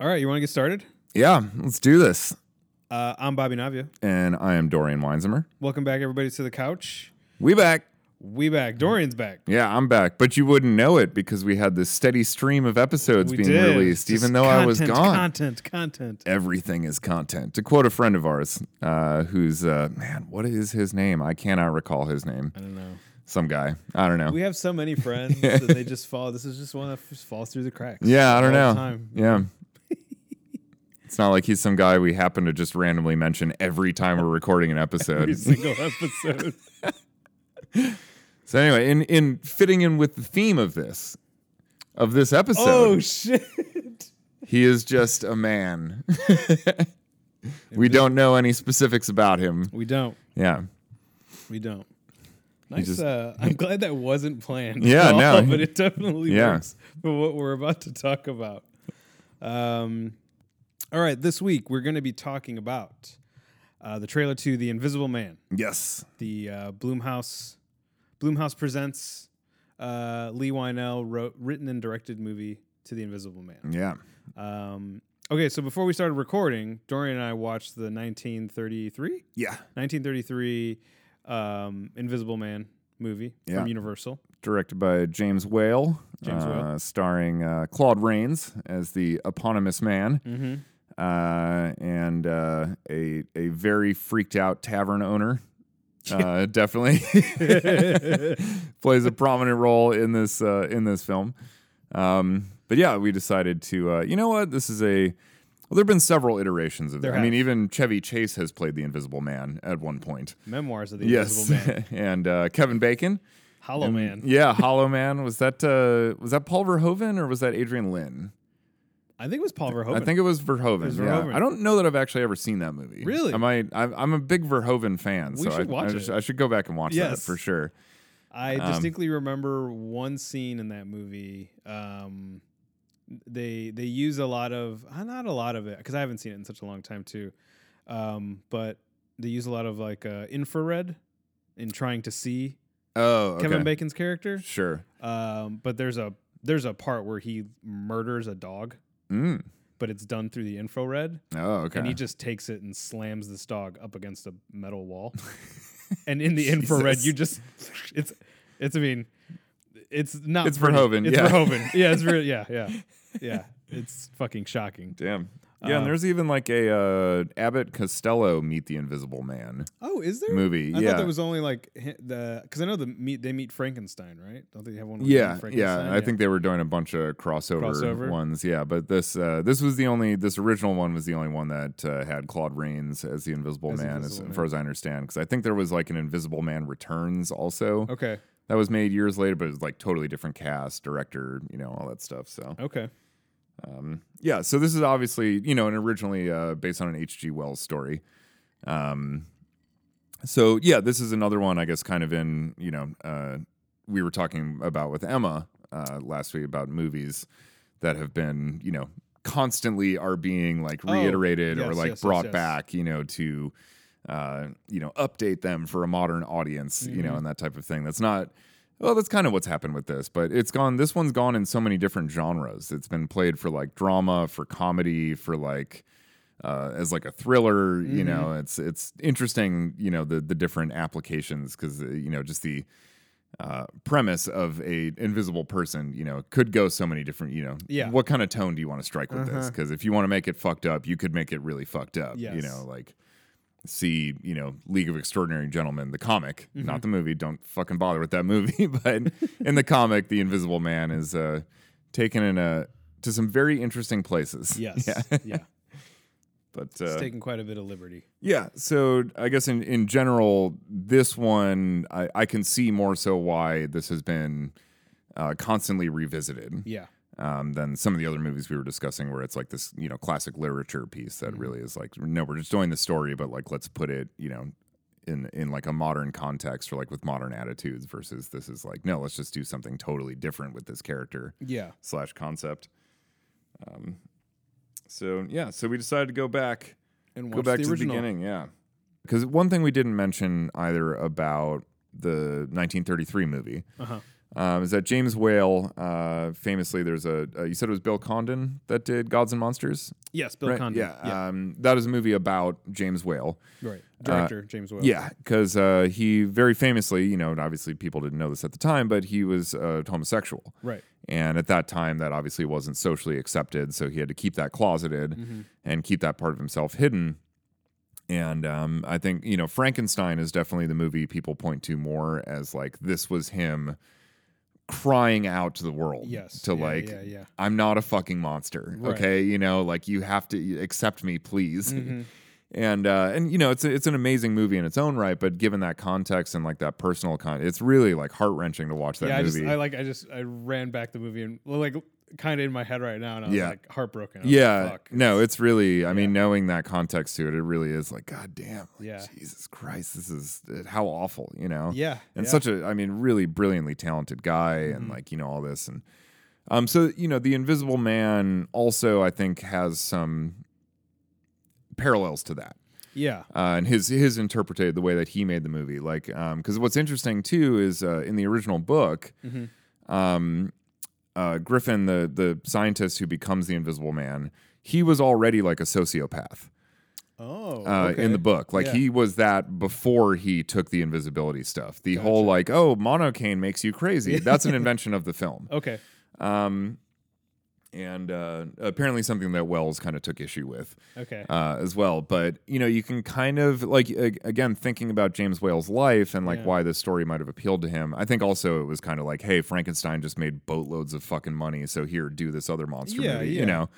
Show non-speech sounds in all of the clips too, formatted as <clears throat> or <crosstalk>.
All right, you want to get started? Yeah, let's do this. Uh, I'm Bobby Navia. And I am Dorian Weinzimmer. Welcome back, everybody, to the couch. We back. We back. Dorian's back. Yeah, I'm back. But you wouldn't know it because we had this steady stream of episodes We being did. released, Just even though I was content, gone. Content, content. Everything is content. To quote a friend of ours, uh, who's uh, man, what is his name? I cannot recall his name. I don't know. Some guy. I don't know. We have so many <laughs> friends and they just fall. This is just one that just falls through the cracks. yeah, I don't all the know. time. Yeah. It's not like he's some guy we happen to just randomly mention every time we're recording an episode. Every single episode. <laughs> So anyway, in in fitting in with the theme of this of this episode, oh shit! he is just a man. <laughs> we don't know any specifics about him. We don't. Yeah. We don't. Nice. just- uh, I'm glad that wasn't planned. Yeah, all, no. <laughs> but it definitely Yeah. works for what we're about to talk about. Um, all right, this week we're going to be talking about uh, the trailer to The Invisible Man. Yes. the uh, Blumhouse Blumhouse presents uh, Leigh Whannell wrote written and directed movie to the Invisible Man. Yeah. Um, okay, so before we started recording, Dorian and I watched the 1933 Yeah. 1933 um, Invisible Man movie Yeah. from Universal. Directed by James Whale, James uh, Whale. starring uh, Claude Rains as the eponymous man, Mm-hmm. Uh, and uh, a a very freaked out tavern owner. Uh, definitely <laughs> plays a prominent role in this uh, in this film. Um, but yeah, we decided to. Uh, you know what? This is a. Well, there have been several iterations of. There I mean, even Chevy Chase has played the Invisible Man at one point. Memoirs of the Yes, Invisible Man. <laughs> and uh, Kevin Bacon. Hollow And- Man. Yeah, Hollow Man. Was that uh, was that Paul Verhoeven or was that Adrian Lyne? I think it was Paul Verhoeven. I think it was Verhoeven. was yeah. I don't know that I've actually ever seen that movie. Really? I might. I'm, I'm a big Verhoeven fan, We so should I, watch I, it. I should go back and watch that for sure. I Um, distinctly remember one scene in that movie. Um, they they use a lot of uh, not a lot of it because I haven't seen it in such a long time too, um, but they use a lot of like uh, infrared in trying to see Oh, okay. Kevin Bacon's character. Sure. Um, but there's a there's a part where he murders a dog, Mm. but it's done through the infrared, Oh, okay. and he just takes it and slams this dog up against a metal wall. <laughs> and in the infrared, you just it's it's I mean it's not It's pretty. Verhoeven, It's yeah. Verhoeven. Yeah, it's <laughs> very yeah yeah yeah. It's fucking shocking. Damn. Yeah, Uh, and there's even like a uh, Abbott Costello Meet the Invisible Man Oh, is there movie. I yeah. thought there was only like hi- the because I know the meet they meet Frankenstein right? Don't they have one? With yeah, Frankenstein? yeah. I think they were doing a bunch of crossover, Crossover? ones. Yeah, but this uh, this was the only this original one was the only one that uh, had Claude Rains as the Invisible As Man, Invisible as Man. far as I understand. Because I think there was like an Invisible Man Returns also Okay. that was made years later, but it was like totally different cast, director, you know, all that stuff. So Okay. Um, yeah, so this is obviously you know, and originally uh, based on an H.G. Wells story. Um, so yeah, this is another one, I guess, kind of in you know, uh, we were talking about with Emma uh, last week about movies that have been you know constantly are being like Oh, reiterated or like yes, yes, brought yes. back, you know, to uh, you know update them for a modern audience, you Mm-hmm. know, and that type of thing. That's not. Well, that's kind of what's happened with this, but it's gone. This one's gone in so many different genres. It's been played for like drama, for comedy, for like uh, as like a thriller. Mm-hmm. You know, it's it's interesting. You know, the the different applications because uh, you know just the uh, premise of a invisible person. You know, could go so many different. You know, Yeah. What kind of tone do you want to strike with this? Uh-huh. Because if you want to make it fucked up, you could make it really fucked up. You know, like see, you know, League of Extraordinary Gentlemen, the comic, Mm-hmm. not the movie. Don't fucking bother with that movie. <laughs> but in the comic, the Invisible Man is uh, taken in a to some very interesting places. <laughs> Yes. Yeah. yeah. But It's uh, taking quite a bit of liberty. yeah, so I guess in, in general, this one I, I can see more so why this has been uh, constantly revisited Yeah. Um, than some of the other movies we were discussing, where it's like this, you know, classic literature piece that really is like, no, we're just doing the story, but like let's put it, you know, in in like a modern context or like with modern attitudes versus this is like, no, let's just do something totally different with this character Yeah. slash concept. Um, so yeah, so we decided to go back And go back the to original. the beginning, yeah. Because one thing we didn't mention either about the 1933 movie Uh-huh. Um, is that James Whale, uh, famously, there's a, uh, you said it was Bill Condon that did Gods and Monsters? Yes, Bill right? Condon. Yeah. yeah. Um, that is a movie about James Whale. right. Director James Whale. Yeah, because uh, he very famously, you know, and obviously people didn't know this at the time, but he was uh, homosexual. Right. And at that time, that obviously wasn't socially accepted. So he had to keep that closeted Mm-hmm. and keep that part of himself hidden. And um, I think, you know, Frankenstein is definitely the movie people point to more as like this was him crying out to the world. Yes. To Yeah, like, yeah, yeah. I'm not a fucking monster. Right. Okay. You know, like you have to accept me, please. Mm-hmm. <laughs> And uh, and you know it's a, it's an amazing movie in its own right, but given that context and like that personal con, it's really like heart wrenching to watch that yeah, I movie. just I like I just I ran back the movie and like kind of in my head right now and I was Yeah. like heartbroken. I was yeah, like, no, it's really. I mean, knowing that context to it, it really is like, God damn, like, Yeah. Jesus Christ, this is how awful, you know. Yeah. and yeah. such a, I mean, really brilliantly talented guy, and like you know all this, and um, so you know, the Invisible Man also I think has some parallels to that. yeah. uh, and his his interpreted the way that he made the movie. Like, because what's interesting too is uh, in the original book, Mm-hmm. um, uh, Griffin, the the scientist who becomes the Invisible Man, he was already like a sociopath Oh. uh, okay. in the book. Like Yeah. he was that before he took the invisibility stuff. The whole like, oh, monocane makes you crazy. That's an <laughs> invention of the film. Okay. Um, and uh, apparently something that Wells kind of took issue with Okay. uh, as well. But you know, you can kind of like again thinking about James Whale's life and like Yeah. why this story might have appealed to him. I think also it was kind of like, hey, Frankenstein just made boatloads of fucking money, so here, do this other monster Yeah, movie, yeah. you know.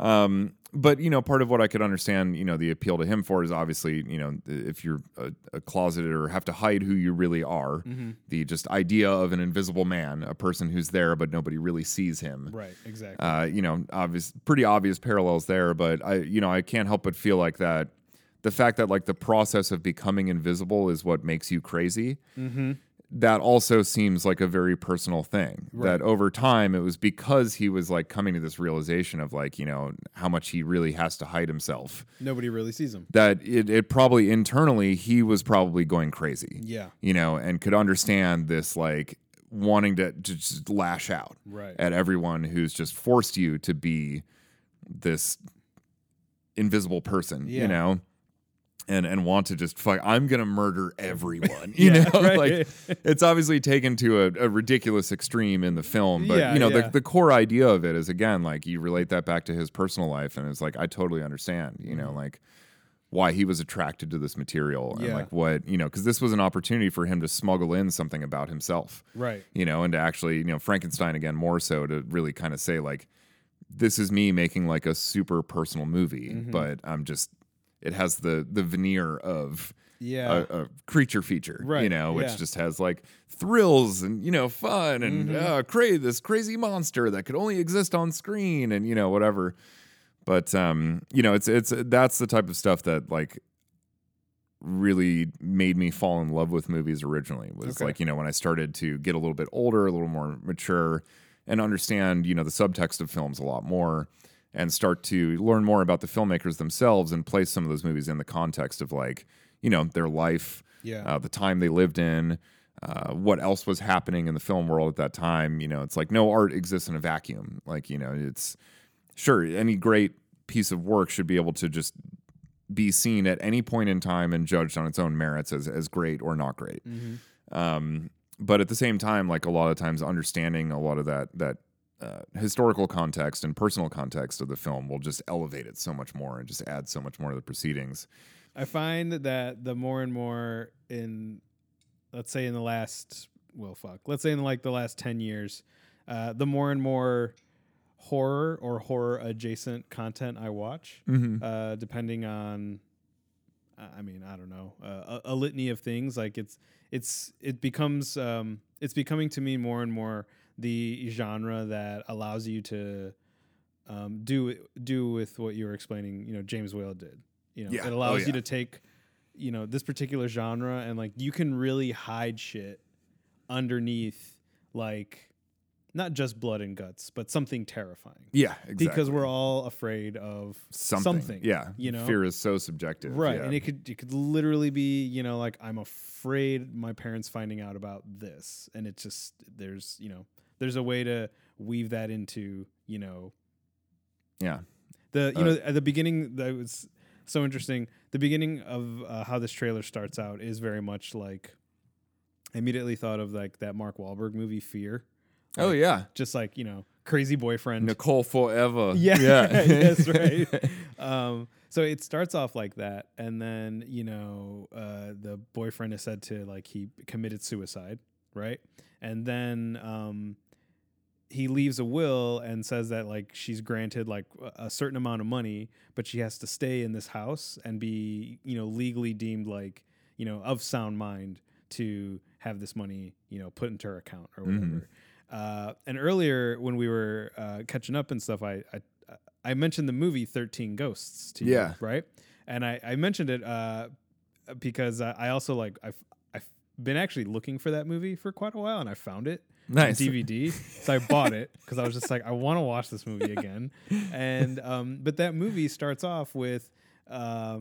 Um, but you know, part of what I could understand, you know, the appeal to him for is obviously, you know, if you're a, a closeted or have to hide who you really are, Mm-hmm. the just idea of an invisible man, a person who's there but nobody really sees him, right. Exactly. uh, you know, obvious, pretty obvious parallels there. But I, you know, I can't help but feel like that. The fact that like the process of becoming invisible is what makes you crazy. mm-hmm. That also seems like a very personal thing. That over time, it was because he was like coming to this realization of like, you know, how much he really has to hide himself. Nobody really sees him. That it, it probably internally he was probably going crazy. Yeah. You know, and could understand this like wanting to, to just lash out Right. at everyone who's just forced you to be this invisible person, Yeah. you know, and and want to just fuck. I'm gonna murder everyone, <laughs> you Yeah, know. <laughs> right. Like it's obviously taken to a, a ridiculous extreme in the film, but Yeah, you know yeah. the the core idea of it is again like you relate that back to his personal life, and it's like I totally understand, you know, like why he was attracted to this material and Mm-hmm. Like what you know because this was an opportunity for him to smuggle in something about himself Right. you know, and to actually, you know, Frankenstein again more so to really kind of say like, this is me making like a super personal movie, Mm-hmm. but I'm just, it has the the veneer of Yeah. a, a creature feature, you know, which yeah. just has like thrills and you know fun and Mm-hmm. uh, cra- this crazy monster that could only exist on screen and you know whatever. But um, you know, it's it's that's the type of stuff that like really made me fall in love with movies originally was Okay. like you know when i started to get a little bit older a little more mature and understand you know the subtext of films a lot more and start to learn more about the filmmakers themselves and place some of those movies in the context of like you know their life Yeah. uh, the time they lived in uh, what else was happening in the film world at that time you know it's like no art exists in a vacuum like you know it's sure any great piece of work should be able to just be seen at any point in time and judged on its own merits as as great or not great. Um, but at the same time, like a lot of times, understanding a lot of that that uh, historical context and personal context of the film will just elevate it so much more and just add so much more to the proceedings. I find that the more and more in, let's say in the last, well, fuck, let's say in like the last 10 years, uh, the more and more horror or horror adjacent content I watch, Mm-hmm. uh, depending on, I mean, I don't know, uh, a, a litany of things. Like it's, it's, it becomes, um, it's becoming to me more and more the genre that allows you to um, do do with what you were explaining. You know, James Whale did. You know, Yeah. it Oh, allows yeah. you to take, you know, this particular genre and like you can really hide shit underneath like not just blood and guts, but something terrifying. Yeah, exactly. Because we're all afraid of something. Yeah, you know? fear is so subjective. right, yeah. and it could it could literally be you know like I'm afraid my parents finding out about this, and it's just there's you know there's a way to weave that into you know yeah, the you Uh, know at the beginning that was so interesting. The beginning of uh, how this trailer starts out is very much like I immediately thought of like that Mark Wahlberg movie Fear, Oh yeah, just like you know crazy boyfriend. Nicole forever. <laughs> Yeah, yeah, <laughs> that's right. <laughs> um, so it starts off like that, and then you know uh, the boyfriend is said to like he committed suicide, right? And then um, he leaves a will and says that like she's granted like a- certain amount of money, but she has to stay in this house and be you know legally deemed like you know of sound mind to have this money you know put into her account or Mhm. whatever. Uh, and earlier when we were uh, catching up and stuff, I, I I mentioned the movie Thirteen Ghosts to you, right? And I, I mentioned it uh, because I, also like I've I've been actually looking for that movie for quite a while, and I found it nice. DVD. so I bought it because I was just like, I want to watch this movie again. And um, but that movie starts off with uh,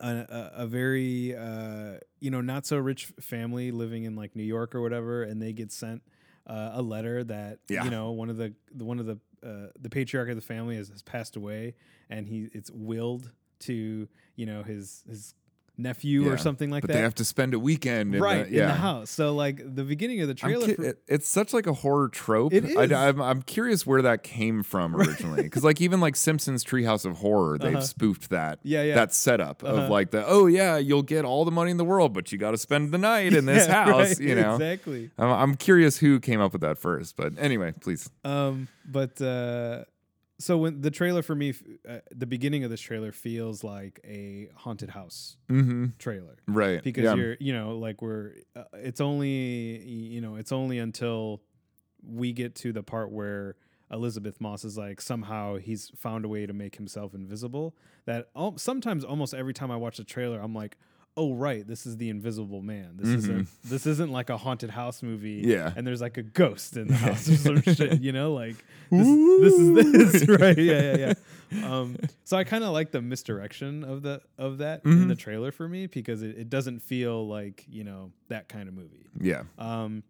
a, a, a very uh, you know not so rich family living in like New York or whatever, and they get sent uh, a letter that Yeah. you know one of the, the one of the uh, the patriarch of the family has, has passed away, and he it's willed to you know his his nephew Yeah, or something like but that. they have to spend a weekend in right the, yeah. in the house. So like the beginning of the I'm trailer. cu- for- it- it's such like a horror trope. It I, is. am I'm curious where that came from originally, because like even like Simpsons Treehouse of Horror, they've Uh-huh. spoofed that Yeah, yeah. that setup Uh-huh. of like the oh yeah, you'll get all the money in the world, but you got to spend the night in <laughs> this Yeah, house. right, You know, exactly. I'm, I'm curious who came up with that first, but anyway, please. Um, but uh, so when the trailer for me, uh, the beginning of this trailer feels like a haunted house Mm-hmm. trailer Right. because yeah. you're, you know, like we're, uh, it's only, you know, it's only until we get to the part where Elisabeth Moss is like somehow he's found a way to make himself invisible. That al- sometimes almost every time I watch the trailer, I'm like, oh right, this is the Invisible Man. This isn't this isn't like a haunted house movie. Mm-hmm. Yeah. and there's like a ghost in the <laughs> house or some shit. You know, like this, this is this <laughs> right? Yeah, yeah, yeah. <laughs> Um, so I kind of like the misdirection of the of that in the Mhm. trailer for me because it, it doesn't feel like you know that kind of movie. yeah. Um,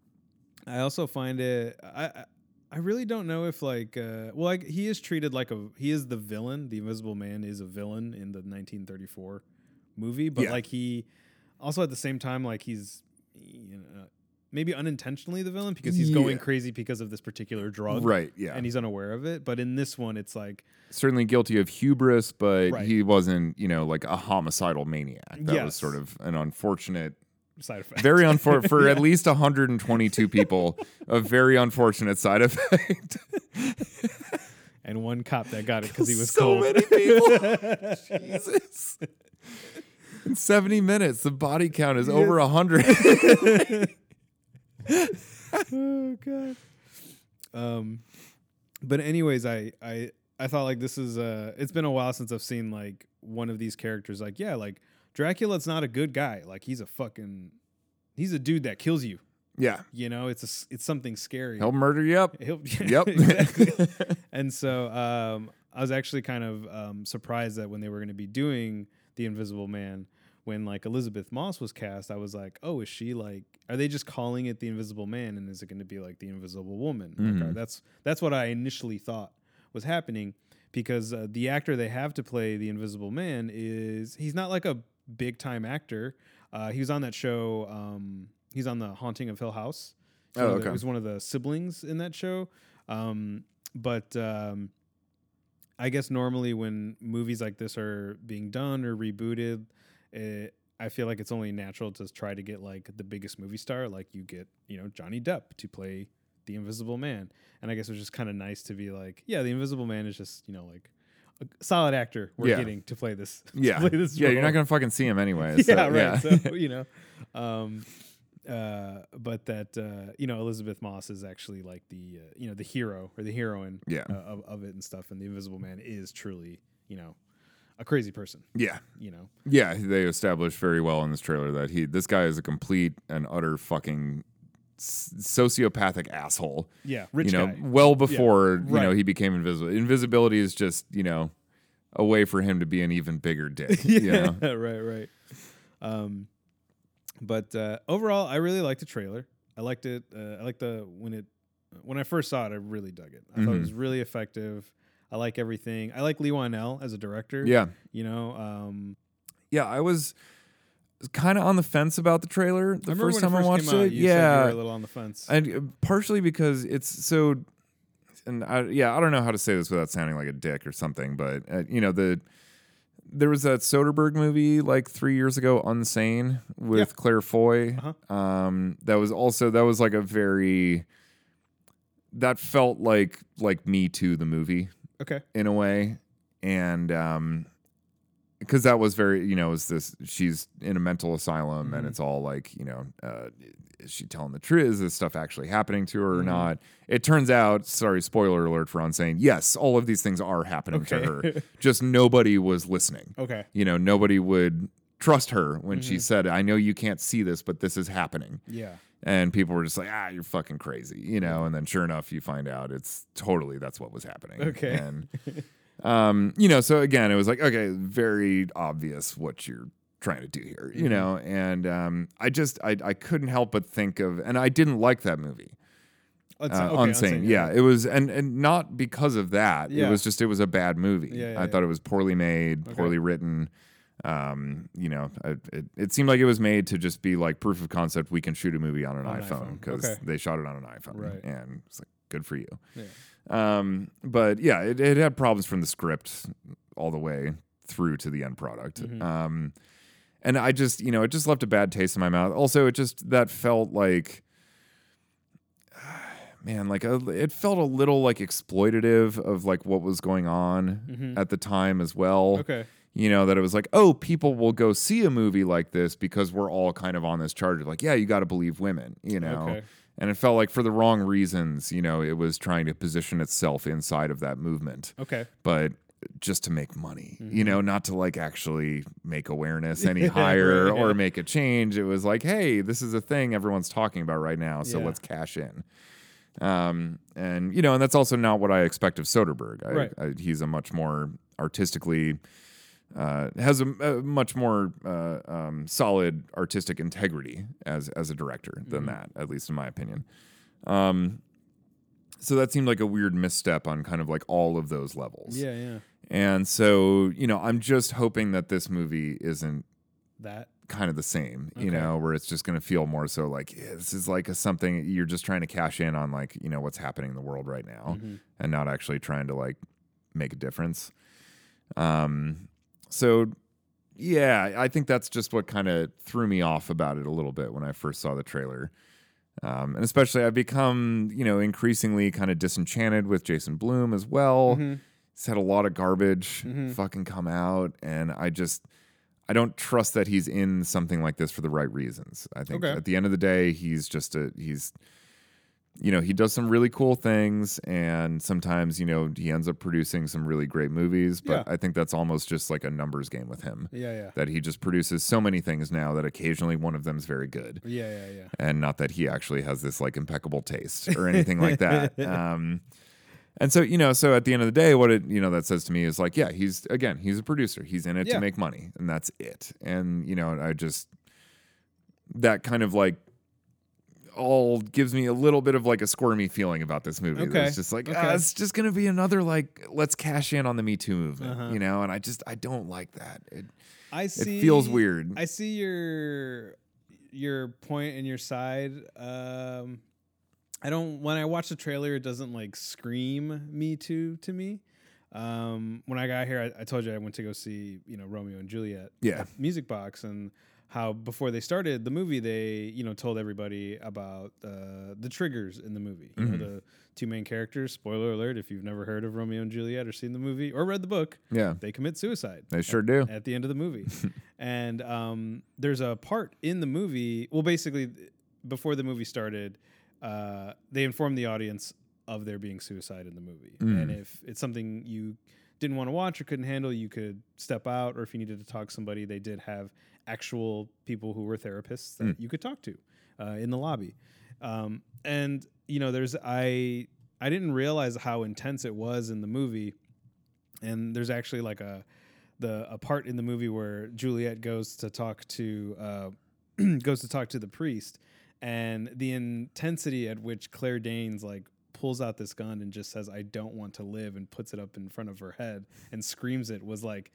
I also find it. I I- I really don't know if like uh, well like he is treated like a he is the villain. The Invisible Man is a villain in the 1934 movie, but Yeah. like he also at the same time like he's you know maybe unintentionally the villain because he's going crazy because of this particular drug. Right. Yeah. And he's unaware of it, but in this one, it's like certainly guilty of hubris, but Right. he wasn't, you know, like a homicidal maniac. That Yes. was sort of an unfortunate, side effect. very unfortunate <laughs> for at least 122 people, a very unfortunate side effect. <laughs> and one cop that got it because he was so cold. many people. <laughs> Jesus. In 70 minutes, the body count is over 100. <laughs> oh god. Um, but anyways, I I I thought like this is uh it's been a while since I've seen like one of these characters like yeah like Dracula's not a good guy like he's a fucking he's a dude that kills you yeah. you know it's a it's something scary He'll murder you up. He'll- <laughs> Yep. <laughs> and so um, I was actually kind of um, surprised that when they were going to be doing the Invisible Man, when like Elisabeth Moss was cast, I was like, oh, is she like? Are they just calling it the Invisible Man, and is it going to be like the Invisible Woman? Like, Mhm. uh, that's that's what I initially thought was happening because uh, the actor they have to play the Invisible Man is he's not like a big time actor. Uh, he was on that show. Um, he's on the Haunting of Hill House. He's Oh, the- okay. He was one of the siblings in that show. Um, but um, I guess normally when movies like this are being done or rebooted, it, I feel like it's only natural to try to get like the biggest movie star, like you get, you know, Johnny Depp to play the Invisible Man. And I guess it was just kind of nice to be like, yeah, the Invisible Man is just, you know, like a solid actor we're Yeah. getting to play this. <laughs> Yeah. play this Yeah, you're not going to fucking see him anyway. <laughs> so, yeah, right. Yeah. So <laughs> you know, um, uh, but that uh, you know Elisabeth Moss is actually like the uh, you know the hero or the heroine Yeah. uh, of, of it and stuff, and the Invisible Man is truly you know a crazy person. yeah. You know, Yeah, they established very well in this trailer that he this guy is a complete and utter fucking sociopathic asshole. Yeah, rich you know, guy. well before you know he became invisible. Invisibility is just you know a way for him to be an even bigger dick. <laughs> You know? right, right. Um, but uh, overall, I really liked the trailer. I liked it. Uh, I liked the when it when I first saw it. I really dug it. I thought it was really effective. I like everything. I like Leigh Whannell as a director. Yeah, you know. Um, yeah. I was kind of on the fence about the trailer the first time I watched out, it. you said you yeah, a little on the fence. and uh, partially because it's so and I, yeah i don't know how to say this without sounding like a dick or something but uh, you know the there was that soderbergh movie like three years ago unsane with Yeah. claire foy Uh-huh. um that was also that was like a very that felt like like me too the movie okay. in a way and um because that was very you know is this she's in a mental asylum and Mhm. it's all like you know uh is she telling the truth is this stuff actually happening to her or Mhm. not it turns out sorry spoiler alert for Unsane yes all of these things are happening to her <laughs> just nobody was listening okay. you know nobody would trust her when she Mhm. said i know you can't see this but this is happening Yeah. and people were just like ah you're fucking crazy you know and then sure enough you find out it's totally that's what was happening Okay. and <laughs> um you know so again it was like okay very obvious what you're trying to do here you Mhm. know and um i just I, I couldn't help but think of and i didn't like that movie Let's, uh, okay, Unsane. Yeah, it was, and and not because of that. Yeah. It was just it was a bad movie. Yeah, yeah, I thought it was poorly made, Okay. poorly written. Um, you know, I, it, it seemed like it was made to just be like proof of concept. We can shoot a movie on an On iPhone iPhone. because Okay. they shot it on an iPhone, Right. and it's like good for you. Yeah. Um, but yeah, it, it had problems from the script all the way through to the end product. Mhm. Um, and I just, you know, it just left a bad taste in my mouth. Also, it just that felt like, <sighs> man, like a, it felt a little like exploitative of like what was going on Mhm. at the time as well. Okay. You know, that it was like, oh, people will go see a movie like this because we're all kind of on this charge of like, yeah, you got to believe women, you know. Okay. And it felt like for the wrong reasons, you know, it was trying to position itself inside of that movement, Okay. but just to make money, you Mhm. know, not to like actually make awareness <laughs> any higher or make a change. It was like, hey, this is a thing everyone's talking about right now, so Yeah. let's cash in. Um, and you know, and that's also not what I expect of Soderbergh. I, Right. I, he's a much more artistically uh, has a, a much more uh, um, solid artistic integrity as as a director than Mhm. that, at least in my opinion. Um, so that seemed like a weird misstep on kind of like all of those levels. Yeah. Yeah. And so, you know, I'm just hoping that this movie isn't That. kind of the same, you know, where it's just going to feel more so like yeah, this is like a something you're just trying to cash in on, like, you know, what's happening in the world right now Mhm. and not actually trying to like make a difference. Um, so yeah, I think that's just what kind of threw me off about it a little bit when I first saw the trailer. Um, and especially I've become, you know, increasingly kind of disenchanted with Jason Blum as well. Mhm. He's had a lot of garbage Mhm. fucking come out, and I just I don't trust that he's in something like this for the right reasons. I think Okay. at the end of the day, he's just a he's you know, he does some really cool things and sometimes, you know, he ends up producing some really great movies, but Yeah. I think that's almost just like a numbers game with him. Yeah. Yeah. That he just produces so many things now that occasionally one of them's very good Yeah. Yeah. Yeah. and not that he actually has this like impeccable taste or anything like that. <laughs> Um, and so you know, so at the end of the day, what it you know that says to me is like, yeah, he's again, he's a producer. He's in it Yeah. to make money, and that's it. And you know, I just that kind of like all gives me a little bit of like a squirmy feeling about this movie. Okay. It's just like Okay. ah, it's just gonna be another like let's cash in on the Me Too movement, Uh-huh. you know. And I just I don't like that. It I it feels weird. I see your your point and your side. Um, I don't. When I watch the trailer, it doesn't like scream "Me Too" to me. Um, when I got here, I, I told you I went to go see you know Romeo and Juliet. Yeah. Music Box and how before they started the movie, they you know told everybody about uh, the triggers in the movie. You know the two main characters. Spoiler alert: if you've never heard of Romeo and Juliet or seen the movie or read the book, yeah, they commit suicide they sure do. at the end of the movie. <laughs> and um, there's a part in the movie. Well, basically, before the movie started, uh, they informed the audience of there being suicide in the movie. Mm. And if it's something you didn't want to watch or couldn't handle, you could step out. Or if you needed to talk to somebody, they did have actual people who were therapists that Mm. you could talk to uh, in the lobby. Um, and you know, there's I I didn't realize how intense it was in the movie, and there's actually like a the a part in the movie where Juliet goes to talk to uh, <clears throat> goes to talk to the priest, and the intensity at which Claire Danes like pulls out this gun and just says, "I don't want to live," and puts it up in front of her head and screams it was like,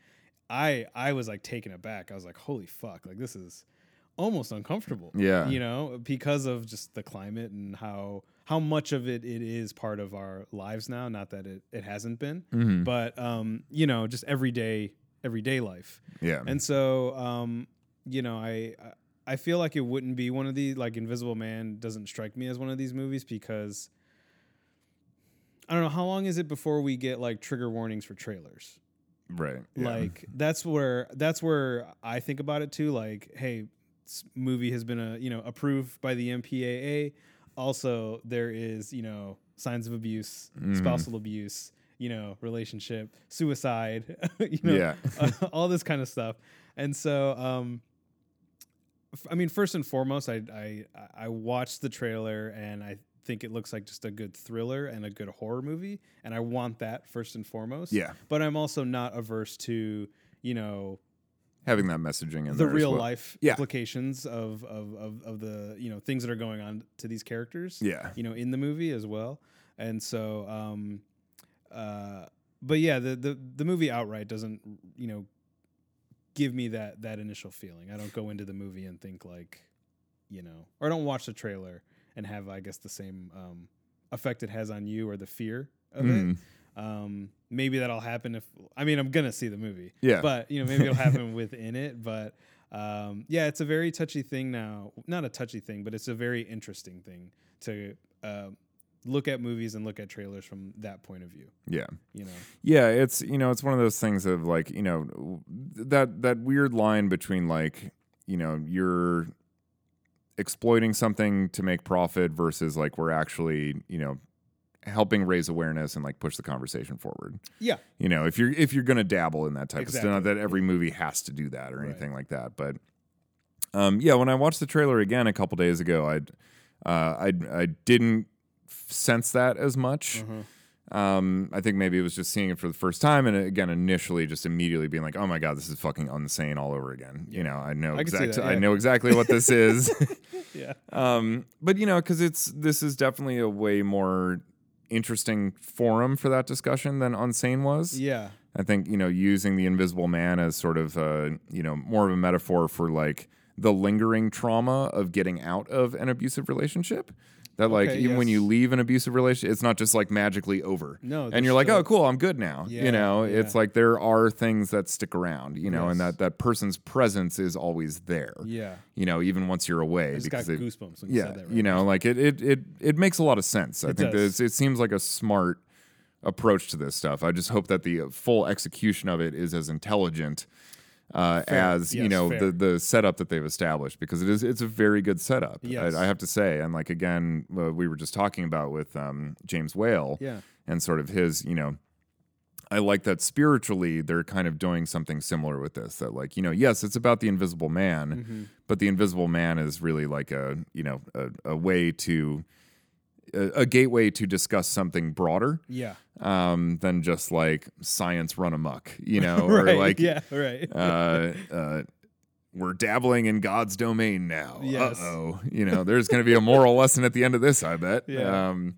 I I was like taken aback. I was like, "Holy fuck!" Like this is almost uncomfortable. Yeah. you know, because of just the climate and how how much of it it is part of our lives now. Not that it it hasn't been, Mhm. but um, you know, just everyday everyday life. yeah. And so, um, you know, I I- I feel like it wouldn't be one of these like Invisible Man doesn't strike me as one of these movies because I don't know how long is it before we get like trigger warnings for trailers. Right. Yeah. Like that's where that's where I think about it too. Like, hey, movie has been a you know approved by the MPAA. Also, there is you know signs of abuse, Mhm. spousal abuse, you know, relationship, suicide, <laughs> you know, Yeah. uh, <laughs> all this kind of stuff. And so, um, f- I mean, first and foremost, I, I I watched the trailer and I think it looks like just a good thriller and a good horror movie, and I want that first and foremost. Yeah. But I'm also not averse to you know Having that messaging in the there as real well. life Yeah. implications of, of of of the you know things that are going on to these characters Yeah. you know in the movie as well and so um uh but yeah the the the movie outright doesn't you know give me that that initial feeling i don't go into the movie and think like you know or i don't watch the trailer and have i guess the same um effect it has on you or the fear of Mhm. it um maybe that'll happen if i mean i'm gonna see the movie Yeah. but you know maybe it'll <laughs> happen within it but um, yeah it's a very touchy thing now not a touchy thing but it's a very interesting thing to uh, look at movies and look at trailers from that point of view yeah. you know Yeah, it's you know, it's one of those things of like, you know, that that weird line between like, you know, you're exploiting something to make profit versus like we're actually, you know, helping raise awareness and like push the conversation forward. yeah You know, if you're if you're going to dabble in that type of stuff, not that every movie has to do that or Right. anything like that, but um yeah, when I watched the trailer again a couple days ago, I uh I I didn't sense that as much. Uh-huh. Um, I think maybe it was just seeing it for the first time, and again, initially, just immediately being like, "Oh my god, this is fucking insane all over again." You know, I know exactly, that, I know exactly what this is. <laughs> <laughs> yeah um, but you know, because it's this is definitely a way more interesting forum for that discussion than Unsane was. yeah I think you know using the Invisible Man as sort of uh, you know more of a metaphor for like the lingering trauma of getting out of an abusive relationship. That like Okay, even when you leave an abusive relationship, it's not just like magically over. No, and you're like, still- oh, cool, I'm good now. Yeah, you know, yeah. it's like there are things that stick around. You know, and that that person's presence is always there. yeah You know, even once you're away, i just got because it, goosebumps you yeah, that right you know, like it, it, it, it makes a lot of sense. I think it seems like a smart approach to this stuff. I just hope that the full execution of it is as intelligent uh, as you know fair. the the setup that they've established because it is it's a very good setup. Yes. I, I have to say, and like again, uh, we were just talking about with um, James Whale yeah and sort of his, you know. I like that spiritually they're kind of doing something similar with this. That like you know, yes, it's about the invisible man, Mhm. but the invisible man is really like a you know a, a way to a, a gateway to discuss something broader yeah um, than just like science run amok, you <laughs> know, right or like yeah right uh, uh, we're dabbling in God's domain now. Yes. Oh, you know, there's going to be a moral <laughs> lesson at the end of this, I bet. Yeah. Um,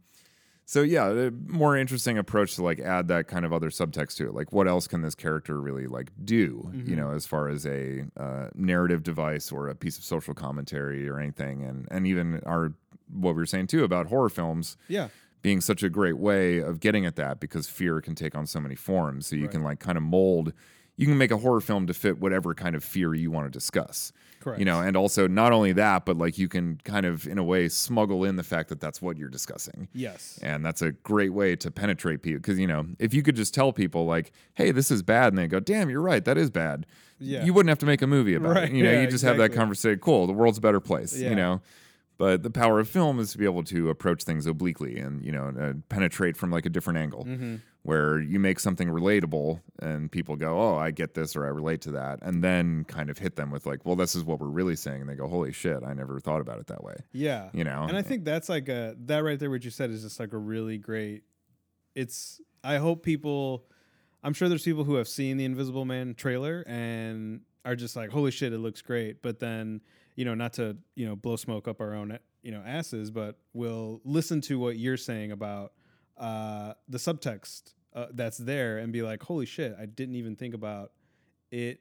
so yeah, a more interesting approach to like add that kind of other subtext to it. Like, what else can this character really like do? You Mhm. know, as far as a uh, narrative device or a piece of social commentary or anything, and and even our what we were saying too about horror films yeah being such a great way of getting at that because fear can take on so many forms. So you Right. can like kind of mold. You can make a horror film to fit whatever kind of fear you want to discuss. correct You know, and also not only that, but like you can kind of in a way smuggle in the fact that that's what you're discussing. yes And that's a great way to penetrate people because you know if you could just tell people like, "Hey, this is bad," and they go, "Damn, you're right, that is bad," Yeah. you wouldn't have to make a movie about Right, it. You know, yeah, you just have that conversation. Cool, the world's a better place. Yeah. You know, but the power of film is to be able to approach things obliquely and you know uh, penetrate from like a different angle. Mhm. where you make something relatable and people go, "Oh, I get this," or "I relate to that," and then kind of hit them with like, "Well, this is what we're really saying," and they go, "Holy shit, I never thought about it that way." Yeah. You know, And I think that's like a that right there what you said is just like a really great it's I hope people I'm sure there's people who have seen the Invisible Man trailer and are just like holy shit it looks great but then you know not to you know blow smoke up our own you know asses but we'll listen to what you're saying about uh the subtext uh, that's there and be like holy shit I didn't even think about it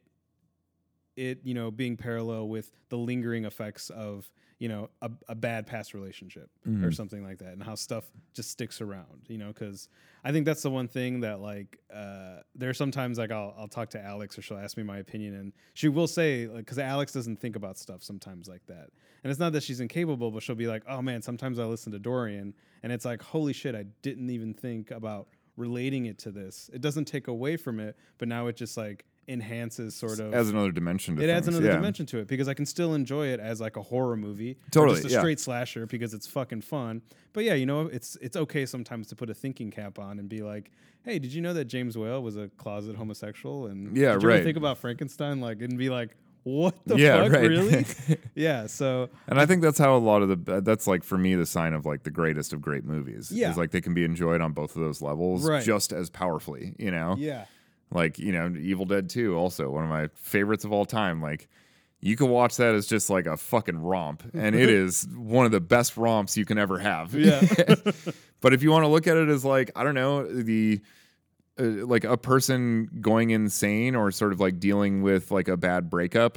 it you know being parallel with the lingering effects of you know a, a bad past relationship or Mhm. something like that and how stuff just sticks around you know because i think that's the one thing that like uh there's sometimes like I'll, I'll talk to alex or she'll ask me my opinion and she will say like because alex doesn't think about stuff sometimes like that and it's not that she's incapable but she'll be like oh man sometimes i listen to dorian and it's like holy shit i didn't even think about relating it to this it doesn't take away from it but now it just like enhances sort of adds another dimension. to it adds things, another yeah. dimension to it because I can still enjoy it as like a horror movie, or Totally, just a yeah. straight slasher because it's fucking fun. But yeah, you know, it's it's okay sometimes to put a thinking cap on and be like, hey, did you know that James Whale was a closet homosexual? And Yeah, right. think about Frankenstein? Like, and be like, what the Yeah, fuck, right. really? <laughs> yeah. So And I think that's how a lot of the uh, that's like for me the sign of like the greatest of great movies. Yeah. is like they can be enjoyed on both of those levels Right. just as powerfully. You know, yeah, like you know, Evil Dead Two, also one of my favorites of all time. Like you can watch that as just like a fucking romp, and it <laughs> is one of the best romps you can ever have. Yeah. <laughs> <laughs> but if you want to look at it as like I don't know the. Uh, like a person going insane or sort of like dealing with like a bad breakup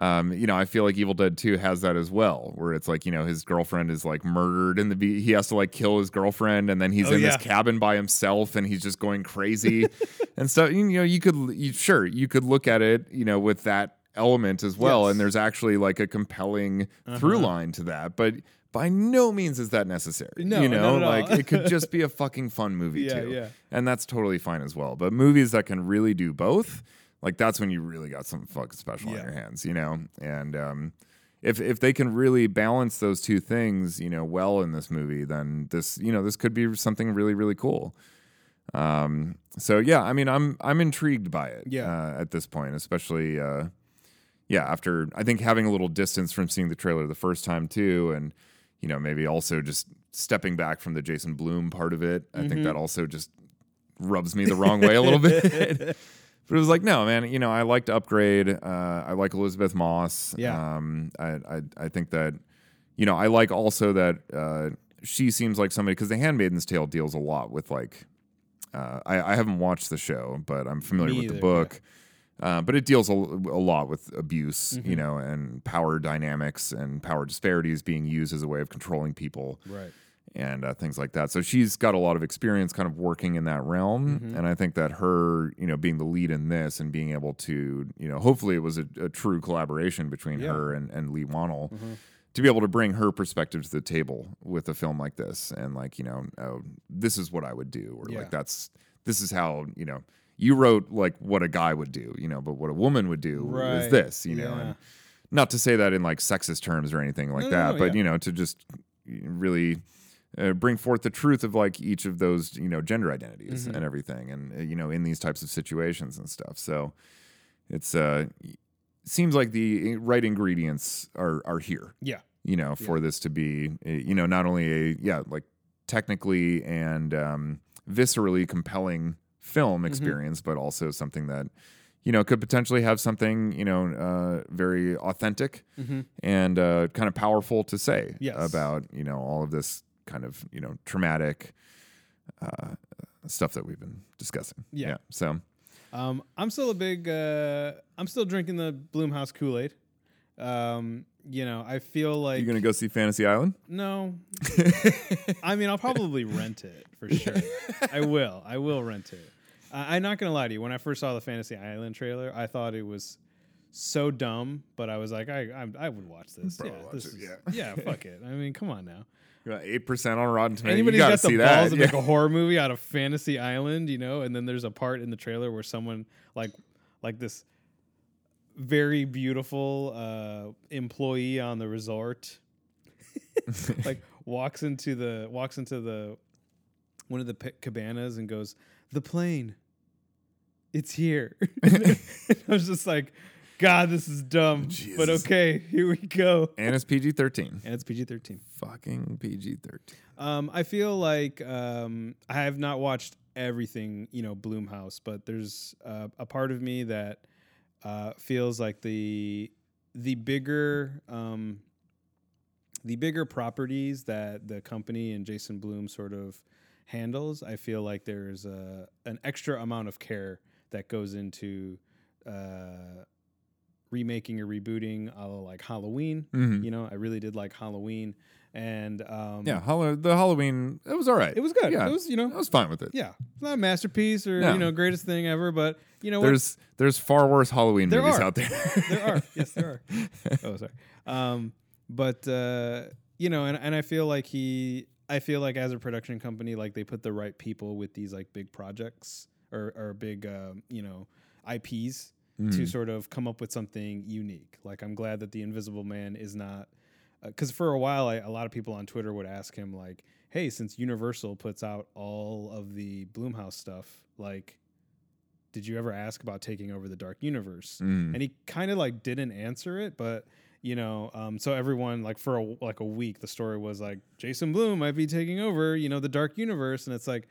um, you know, I feel like Evil Dead 2 has that as well, where it's like, you know, his girlfriend is like murdered in the be- he has to like kill his girlfriend and then he's Oh, in yeah. this cabin by himself and he's just going crazy <laughs> and stuff. You know, you could you, sure, you could look at it, you know, with that element as well Yes. and there's actually like a compelling through Uh-huh. line to that, but by no means is that necessary. No, you know, like it could just be a <laughs> fucking fun movie Yeah, too. yeah. And that's totally fine as well. But movies that can really do both, like that's when you really got something fucking special on your hands, you know? And um if if they can really balance those two things, you know, well in this movie, then this, you know, this could be something really, really cool. Um so yeah, I mean I'm I'm intrigued by it Yeah. uh, at this point, especially uh yeah, after I think having a little distance from seeing the trailer the first time too, and you know, maybe also just stepping back from the Jason Blum part of it. I think that also just rubs me the wrong way a little bit. <laughs> but it was like, no, man, you know, I like to Upgrade. Uh, I like Elisabeth Moss. Yeah. Um, I, I, I think that, you know, I like also that uh, she seems like somebody, because The Handmaiden's Tale deals a lot with like, uh, I, I haven't watched the show, but I'm familiar Me with the either, book. Uh, but it deals a, a lot with abuse, Mm-hmm. you know, and power dynamics and power disparities being used as a way of controlling people right. And uh, things like that. So she's got a lot of experience kind of working in that realm. Mm-hmm. And I think that her, you know, being the lead in this and being able to, you know, hopefully it was a, a true collaboration between Yeah. Mm-hmm. her and, and Leigh Whannell to be able to bring her perspective to the table with a film like this. And like, you know, oh, this is what I would do. Or Yeah. like, that's, this is how, you know, you wrote like what a guy would do, you know, but what a woman would do Right. is this, you know, Yeah. and not to say that in like sexist terms or anything like No, no, that, no, but yeah. you know, to just really uh, bring forth the truth of like each of those you know gender identities Mm-hmm. and everything, and uh, you know in these types of situations and stuff. So it's uh seems like the right ingredients are are here. Yeah. You know, for this to be uh, you know not only a yeah like technically and um, viscerally compelling film experience, but also something that you know could potentially have something you know uh, very authentic and uh, kind of powerful to say Yes. about you know all of this kind of you know traumatic uh, stuff that we've been discussing. Yeah. So Um, I'm still a big. Uh, I'm still drinking the Blumhouse Kool Aid. Um, you know, I feel like you're gonna go see Fantasy Island? no. <laughs> I mean, I'll probably rent it for sure. I will. I will rent it. I I'm not gonna lie to you. When I first saw the Fantasy Island trailer, I thought it was so dumb, but I was like, I I, I would watch this. Probably yeah, watch this it, is, yeah. yeah. Fuck it. I mean, come on now. Eight percent on Rotten Tomatoes. Anybody's gotta the see balls that. to Yeah. make a horror movie out of Fantasy Island, you know, and then there's a part in the trailer where someone like like this very beautiful uh, employee on the resort <laughs> like walks into the walks into the one of the p- cabanas and goes the plane. It's here. <laughs> I was just like, God, this is dumb. But okay, here we go. and it's PG thirteen. And it's PG thirteen. Fucking PG thirteen. Um, I feel like um, I have not watched everything, you know, Blumhouse, but there's uh, a part of me that uh, feels like the the bigger um, the bigger properties that the company and Jason Blum sort of handles. I feel like there's a an extra amount of care that goes into uh, remaking or rebooting, a like Halloween. Mhm. You know, I really did like Halloween, and um, Yeah, the Halloween. It was all right. it was good. Yeah, It was, you know, I was fine with it. yeah, it's not a masterpiece or No. you know greatest thing ever, but you know what? There's there's far worse Halloween There movies are. out there. <laughs> there are, yes, there are. <laughs> Oh, sorry. Um, but uh, you know, and and I feel like he, I feel like as a production company, like they put the right people with these like big projects or or big, um, you know, IPs to Mhm. sort of come up with something unique. Like I'm glad that the Invisible Man is not because for a while I, a lot of people on Twitter would ask him like, "Hey, since Universal puts out all of the Blumhouse stuff, like, did you ever ask about taking over the Dark Universe?" Mm. And he kind of like didn't answer it, but you know, um, so everyone like for a, like a week, the story was like Jason Blum might be taking over, you know, the Dark Universe, and it's like,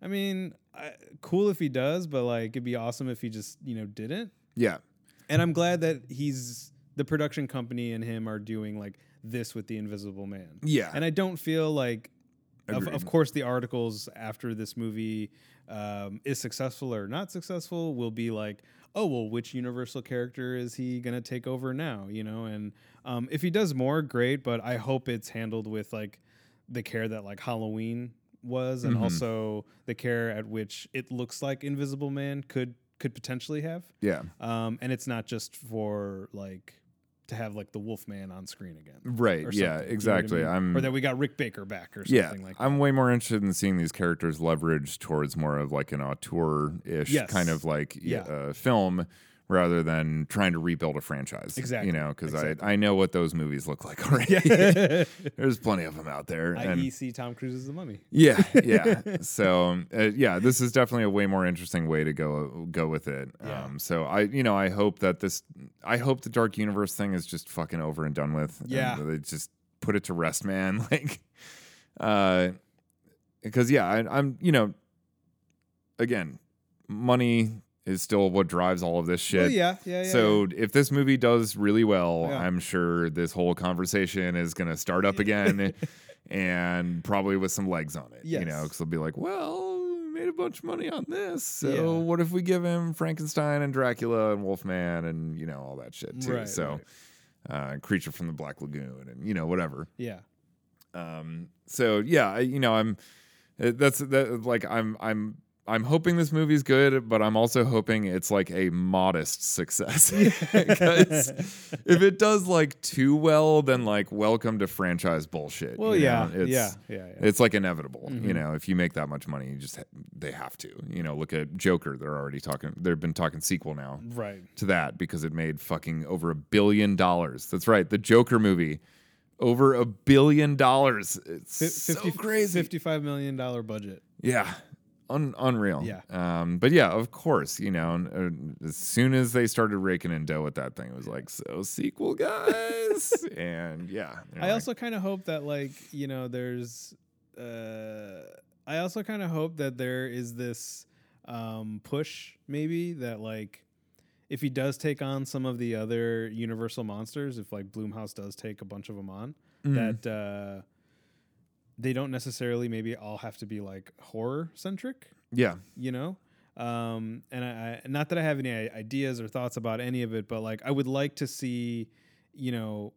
I mean, I, cool if he does, but like it'd be awesome if he just you know didn't. Yeah, And I'm glad that he's the production company and him are doing like this with the Invisible Man. yeah. And I don't feel like, of, of course, the articles after this movie um, is successful or not successful will be like, oh, well, which Universal character is he going to take over now? You know, and um, if he does more, great, but I hope it's handled with like the care that like Halloween was and Mhm. also the care at which it looks like Invisible Man could could potentially have yeah. um, and it's not just for like to have like the Wolfman on screen again. Right. Yeah. something, you know I Exactly. mean? I'm. or that we got Rick Baker back or yeah, something like that. I'm way more interested in seeing these characters leveraged towards more of like an auteur-ish Yes. kind of like Yeah. uh, film rather than trying to rebuild a franchise. Exactly. You know, because Exactly. I I know what those movies look like already. <laughs> There's plenty of them out there. and see Tom Cruise as the mummy. Yeah, <laughs> yeah. so uh, yeah, this is definitely a way more interesting way to go go with it. Yeah. Um, so I, you know, I hope that this, I hope the Dark Universe thing is just fucking over and done with. Yeah. they just put it to rest, man. <laughs> Like, uh, because yeah, I, I'm, you know, again, money is still what drives all of this shit. Well, yeah, yeah, yeah. So if this movie does really well, Yeah. I'm sure this whole conversation is going to start up again, <laughs> and probably with some legs on it. You know, because they'll be like, "Well, we made a bunch of money on this, so Yeah. what if we give him Frankenstein and Dracula and Wolfman and you know all that shit too?" Right, so, Uh, Creature from the Black Lagoon and you know whatever. yeah, Um, so yeah, you know, I'm uh, that's that like I'm I'm I'm hoping this movie's good, but I'm also hoping it's like a modest success. Because <laughs> if it does like too well, then like welcome to franchise bullshit. well, yeah. It's, yeah, yeah, yeah. It's like inevitable, you Mhm. know. If you make that much money, you just they have to, you know. Look at Joker; they're already talking. They've been talking sequel now right. to that because it made fucking over a billion dollars. That's right, the Joker movie, over a billion dollars. It's Fi- so crazy. Fifty-five million dollar budget. Yeah, Un- unreal. Yeah. Um, but yeah, of course, you know, and, uh, as soon as they started raking in dough with that thing, it was like, so sequel, guys, <laughs> and yeah. I like, also kind of hope that like you know there's uh I also kind of hope that there is this um push maybe that like if he does take on some of the other universal monsters if like Blumhouse does take a bunch of them on Mhm. that uh they don't necessarily maybe all have to be like horror centric yeah, you know? Um and I, I not that i have any ideas or thoughts about any of it but like i would like to see you know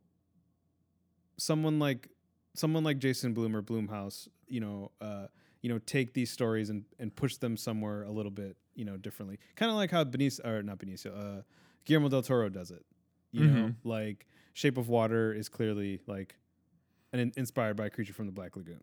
someone like someone like jason blum or blumhouse you know uh you know take these stories and and push them somewhere a little bit you know differently. Kind of like how benicio or not benicio uh guillermo del toro does it you know? Mhm. like shape of water is clearly like an in- inspired by a creature from the black lagoon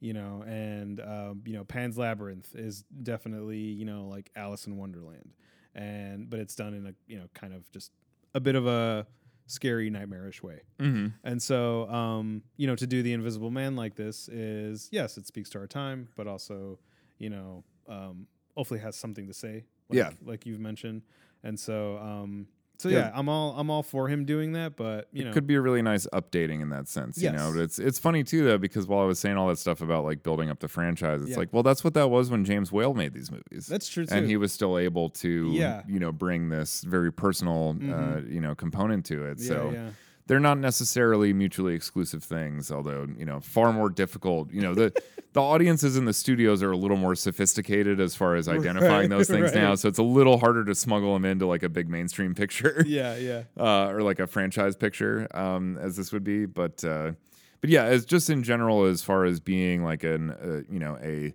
you know, and um, you know, Pan's Labyrinth is definitely you know like Alice in Wonderland, and but it's done in a you know kind of just a bit of a scary nightmarish way. mm-hmm. And so, um, you know, to do the Invisible Man like this is yes, it speaks to our time, but also, you know, um, hopefully has something to say. Like, Yeah. like you've mentioned, and so um, so Yeah. I'm all I'm all for him doing that, but you know, it could be a really nice updating in that sense, you know. But it's it's funny too though because while I was saying all that stuff about like building up the franchise, it's Yeah. like, well, that's what that was when James Whale made these movies. that's true too. and he was still able to, Yeah. you know, bring this very personal, uh, Mhm. you know, component to it. yeah, so yeah. They're not necessarily mutually exclusive things, although you know, far more difficult. You know, the <laughs> the audiences in the studios are a little more sophisticated as far as identifying Right, those things now, so it's a little harder to smuggle them into like a big mainstream picture <laughs> yeah, yeah, uh, or like a franchise picture, um, as this would be. But uh, but yeah, as just in general, as far as being like an uh, you know a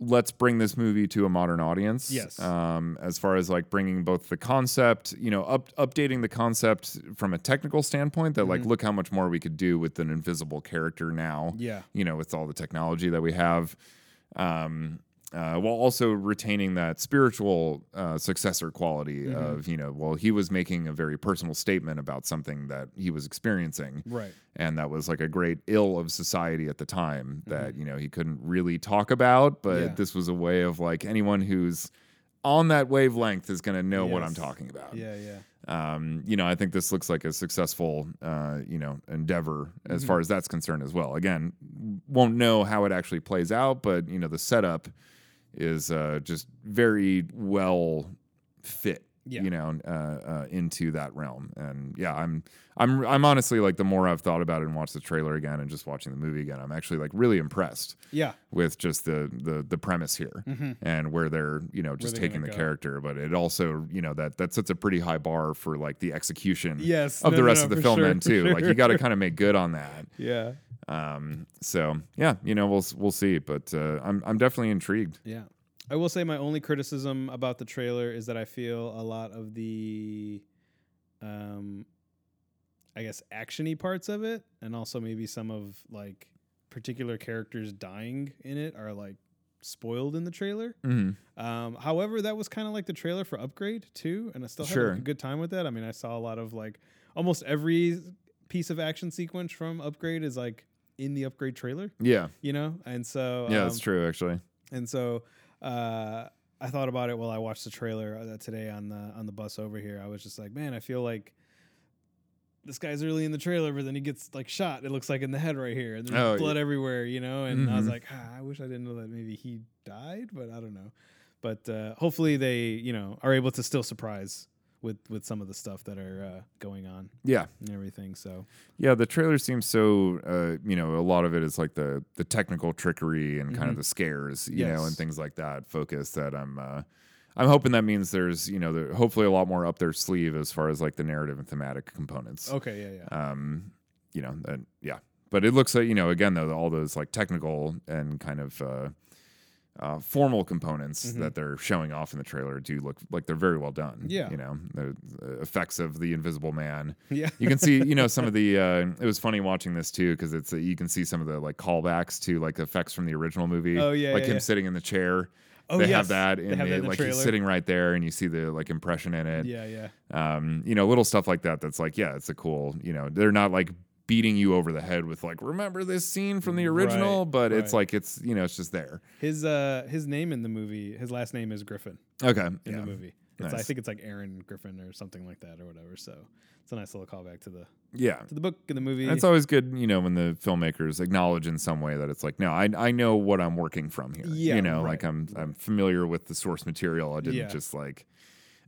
let's bring this movie to a modern audience. Yes. Um, as far as like bringing both the concept, you know, up updating the concept from a technical standpoint, that like Mhm. look how much more we could do with an invisible character now yeah, you know, with all the technology that we have, um, uh, while also retaining that spiritual uh, successor quality Mhm. of, you know, well, he was making a very personal statement about something that he was experiencing, right. and that was like a great ill of society at the time that you know he couldn't really talk about, but Mm-hmm. Yeah. this was a way of like anyone who's on that wavelength is going to know what I'm talking about Yeah, yeah, um, you know, I think this looks like a successful, uh, you know, endeavor as Mm-hmm. far as that's concerned as well. Again, won't know how it actually plays out, but you know, the setup is uh, just very well fit, Yeah. you know, uh, uh, into that realm. And yeah, I'm, I'm, I'm honestly like the more I've thought about it and watched the trailer again and just watching the movie again, I'm actually like really impressed yeah. with just the the the premise here Mm-hmm. and where they're you know just taking the go. character but it also you know that that sets a pretty high bar for like the execution Yes. of no, the rest no, of the film sure, then too like you got to kind of make good on that <laughs> Yeah, um so yeah you know we'll we'll see but uh, i'm i'm definitely intrigued yeah. I will say my only criticism about the trailer is that I feel a lot of the, um, I guess actiony parts of it, and also maybe some of like particular characters dying in it are like spoiled in the trailer. mm-hmm. Um, however, that was kind of like the trailer for Upgrade too, and I still had Sure. like, a good time with that. I mean, I saw a lot of like almost every piece of action sequence from Upgrade is like in the Upgrade trailer, yeah you know, and so yeah um, that's true actually and so uh, I thought about it while I watched the trailer uh, today on the on the bus over here. I was just like, man, I feel like this guy's really in the trailer, but then he gets like shot. It looks like in the head right here, and there's Oh, blood everywhere, you know. And I was Mhm. like, ah, I wish I didn't know that maybe he died, but I don't know. But uh, hopefully they, you know, are able to still surprise with with some of the stuff that are uh, going on yeah. and everything. So. Yeah the trailer seems so uh you know a lot of it is like the the technical trickery and kind of Mhm. the scares you know and things like that focus that i'm uh i'm hoping that means there's you know there, hopefully a lot more up their sleeve as far as like the narrative and thematic components. Okay, yeah, yeah, um you know and yeah. But it looks like you know again though all those like technical and kind of uh formal components Mhm. that they're showing off in the trailer do look like they're very well done. Yeah. you know the, the effects of the Invisible Man, yeah. you can see you know some of <laughs> the uh, it was funny watching this too because it's uh, you can see some of the like callbacks to like effects from the original movie Oh, yeah, like yeah, him yeah. sitting in the chair Oh, they yes. have that in, They have the, that in the like trailer. he's sitting right there and you see the like impression in it yeah, yeah. um you know little stuff like that that's like yeah it's a cool you know they're not like beating you over the head with like remember this scene from the original Right, but it's like it's you know it's just there His uh his name in the movie, his last name is Griffin okay in yeah the movie. It's, I think it's like Aaron Griffin or something like that or whatever. So it's a nice little callback to the yeah to the book and the movie. And it's always good, you know, when the filmmakers acknowledge in some way that it's like, no, I, I know what I'm working from here. Yeah, you know, right, like I'm I'm familiar with the source material. I didn't Yeah. just like,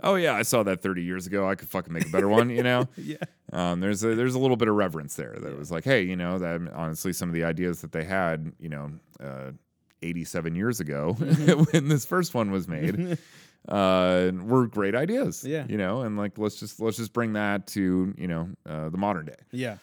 oh yeah, I saw that 30 years ago. I could fucking make a better one. You know, <laughs> yeah, um, there's a there's a little bit of reverence there that Yeah. was like, hey, you know, that honestly, some of the ideas that they had, you know, uh, 87 years ago <laughs> Mm-hmm. when this first one was made. <laughs> Uh, were great ideas, Yeah. You know, and like let's just let's just bring that to you know uh, the modern day yeah,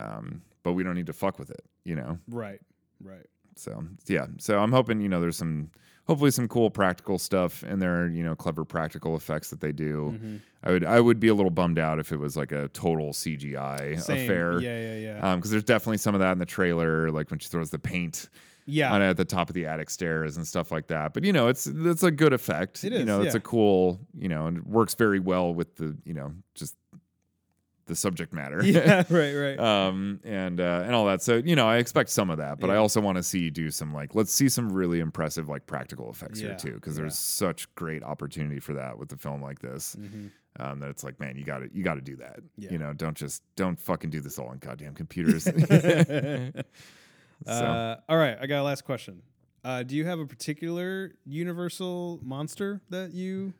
um, but we don't need to fuck with it, you know. right, right. So yeah, so I'm hoping you know there's some hopefully some cool practical stuff and there, you know, clever practical effects that they do. Mhm. I would I would be a little bummed out if it was like a total CGI Same. affair. Yeah, yeah, yeah. because there's definitely some of that in the trailer, like when she throws the paint yeah, on it at the top of the attic stairs and stuff like that. But you know, it's it's a good effect. It You is, know, it's yeah. a cool, you know, and it works very well with the, you know, just the subject matter. <laughs> yeah, <laughs> right, right. um, and uh, and all that. So you know, I expect some of that, but I also want to see you do some like let's see some really impressive like practical effects here too, because yeah. there's such great opportunity for that with a film like this. Mhm. Um, that it's like, man, you got to you got to do that. Yeah. You know, don't just don't fucking do this all on goddamn computers. <laughs> so Uh, all right, I got a last question. Uh, do you have a particular Universal monster that you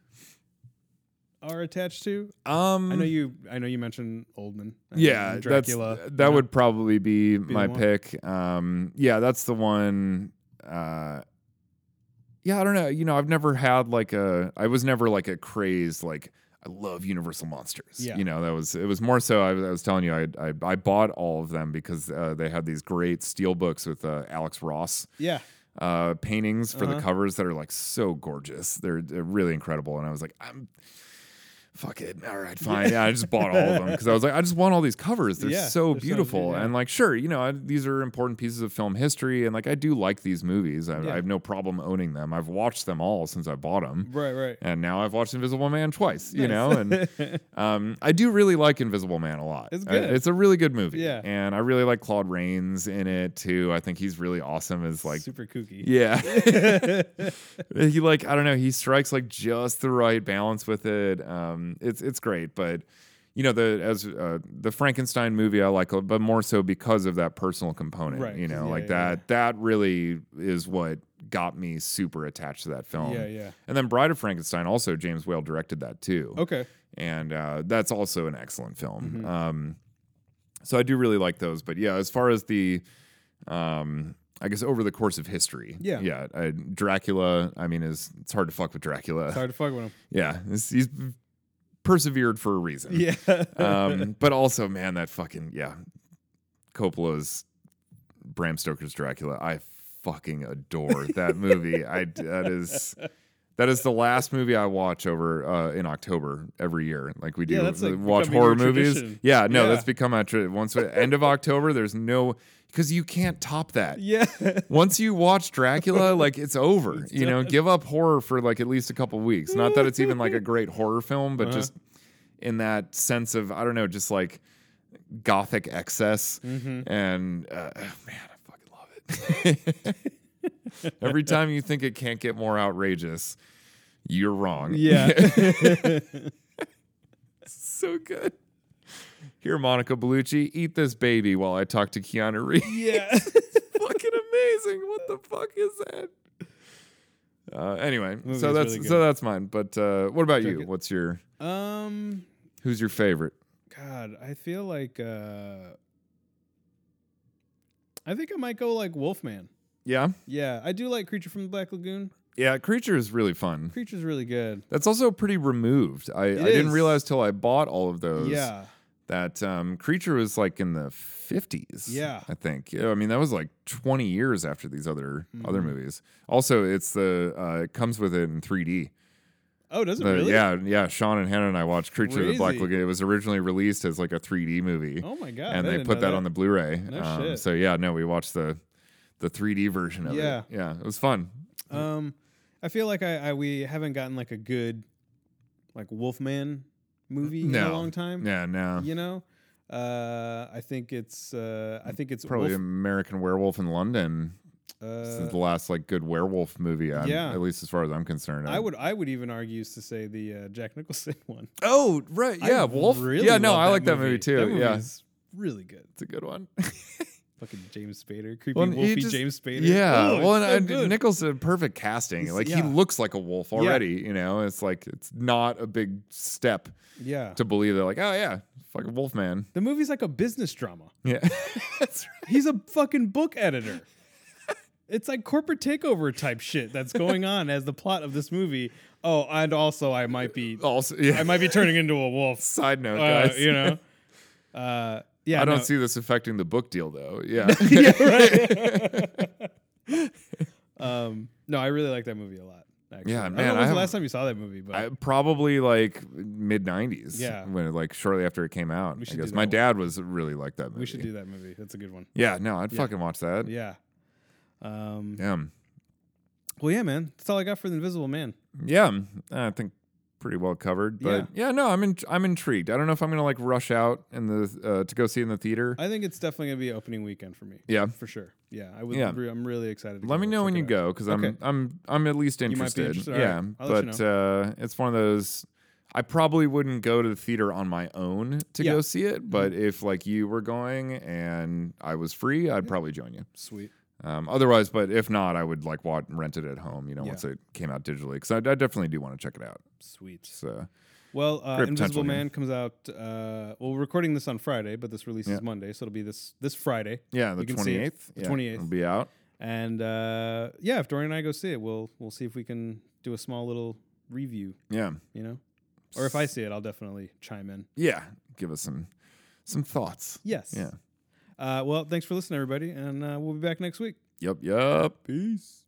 are attached to? um, I know you. I know you mentioned Oldman. and Yeah, Dracula. That's, that know? would probably be, the my pick. Um, yeah, that's the one. Uh, yeah, I don't know. You know, I've never had like a. I was never like a crazed like. I love Universal monsters. Yeah. You know, that was it was more so. I, was- I was telling you, I, I I bought all of them because uh, they had these great steel books with uh, Alex Ross Yeah. uh, paintings for the Uh-huh. covers that are like so gorgeous. They're, they're really incredible. And I was like, I'm fuck it. All right, <laughs> fine. Yeah, I just bought all of them because I was like, I just want all these covers. They're Yeah, so they're so beautiful. good, yeah. And like, sure, you know, I, these are important pieces of film history. And like, I do like these movies. I, Yeah. I have no problem owning them. I've watched them all since I bought them. Right. Right. And now I've watched Invisible Man twice, you Nice. know, and <laughs> um, I do really like Invisible Man a lot. It's I- good. it's a really good movie. Yeah. And I really like Claude Rains in it too. I think he's really awesome as like super kooky. yeah. <laughs> he like I don't know, he strikes like just the right balance with it. Um it's it's great, but you know the as uh, the Frankenstein movie I like but more so because of that personal component, Right, you know, yeah, like yeah, that that really is what got me super attached to that film. Yeah. Yeah. And then Bride of Frankenstein also James Whale directed that too Okay. and uh, that's also an excellent film. Mhm. Um, so I do really like those. But yeah, as far as the, um, I guess over the course of history, Yeah. yeah, Dracula. I mean, is it's hard to fuck with Dracula. It's hard to fuck with him. <laughs> Yeah, he's persevered for a reason. Yeah. um, but also, man, that fucking yeah, Coppola's Bram Stoker's Dracula. I fucking adore that movie. I that is. That is the last movie I watch over uh, in October every year. Like we do, Yeah, like, watch horror movies. Yeah, no, Yeah. that's become a tra- once we- end of October. There's no because you can't top that. yeah. Once you watch Dracula, like it's over. you know, done. give up horror for like at least a couple weeks. Not that it's even like a <laughs> great horror film, but Uh-huh. just in that sense of I don't know, just like gothic excess. Mhm. And uh, man, I fucking love it. <laughs> Every time you think it can't get more outrageous, you're wrong. Yeah. <laughs> so good. Here, Monica Bellucci, eat this baby while I talk to Keanu Reeves. yeah. <laughs> fucking amazing. What the fuck is that? Uh, anyway, Movie so that's really so that's mine. But uh, what about Check you? it. What's your Um. who's your favorite? God, I feel like uh I think I might go like Wolfman. Yeah, Yeah, I do like Creature from the Black Lagoon. yeah. Creature is really fun. Creature's really good. That's also pretty removed. I, I didn't realize till I bought all of those. Yeah. That um, Creature was like in the fifties. Yeah. I think. Yeah, I mean that was like twenty years after these other other Mhm. movies. Also, it's the uh, it comes with it in three D. Oh, does it The- really? Yeah, yeah. Sean and Hannah and I watched Creature of the Black Crazy. Lagoon. It was originally released as like a 3D movie, Oh my god. and I they put know that, on the Blu-ray. No um, shit. So yeah, no, we watched the the 3D version of Yeah. it. Yeah, Yeah. it was fun. Um I feel like I, I we haven't gotten like a good like Wolfman movie in a long time. Yeah, no, You know? Uh I think it's uh I think it's probably Wolf, American Werewolf in London. this is uh, the last like good werewolf movie. I'm, yeah. at least as far as I'm concerned. I would I would even argue to say the uh, Jack Nicholson <laughs> one. Oh right, I yeah, Wolf. really yeah, no, I like that movie too. That yeah, really good. it's a good one. <laughs> Fucking James Spader, creepy Well, wolfy just- James Spader. Yeah, Oh, well, and, so and good. Nicholson, perfect casting. He's- like he looks like a wolf already. You know, it's like it's not a big step yeah, to believe they're Like, oh yeah, fucking Wolfman. the movie's like a business drama. Yeah, <laughs> that's right. He's a fucking book editor. <laughs> It's like corporate takeover type shit that's going on as the plot of this movie. Oh, and also I might be Also, yeah. I might be turning into a wolf. <laughs> Side note, Uh, guys. you know. Uh, yeah, I don't no. see this affecting the book deal though. <laughs> Yeah. yeah, right. <laughs> um, no, I really like that movie a lot. Actually. Yeah, I don't man, know I when was the last time you saw that movie, but I, probably like mid '90s. Yeah. when like shortly after it came out. We I should do guess my one. dad was really like that movie. we should do that movie. That's a good one. Yeah, no, I'd Yeah. fucking watch that. Yeah. Um, Yeah, well, yeah, man. That's all I got for the Invisible Man. yeah. I think pretty well covered. But yeah, no, I'm in, I'm intrigued. I don't know if I'm gonna like rush out in the uh, to go see it in the theater. I think it's definitely gonna be opening weekend for me. yeah, for sure. Yeah, I would. Yeah. Re- I'm really excited. To let me know when you out. go because I'm Okay. I'm I'm at least interested. interested. Yeah, right. I'll you but uh, it's one of those. I probably wouldn't go to the theater on my own to Yeah. Mm-hmm. go see it, but if like you were going and I was free, I'd probably join you. Sweet. Um, otherwise, but if not, I would like watch, rent it at home. You know, Yeah. once it came out digitally, because I, I definitely do want to check it out. Sweet. So Well, uh, Invisible. Man comes out. Uh, well, we're recording this on Friday, but this releases Yeah. Monday, so it'll be this this Friday. yeah, the You can see twenty eighth. The Yeah, 28th. will be out. And uh, yeah, if Dorian and I go see it, we'll we'll see if we can do a small little review. Yeah, You know, or if I see it, I'll definitely chime in. yeah. Give us some some thoughts. Yes. Yeah. Uh, well, thanks for listening, everybody, and uh, we'll be back next week. Yup. Yup. Peace.